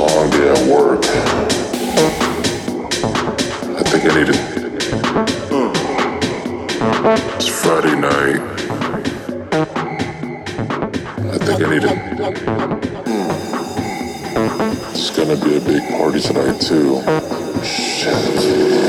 long day at work. I think I need it. It's Friday night. I think I need it. It's gonna be a big party tonight too. Shit.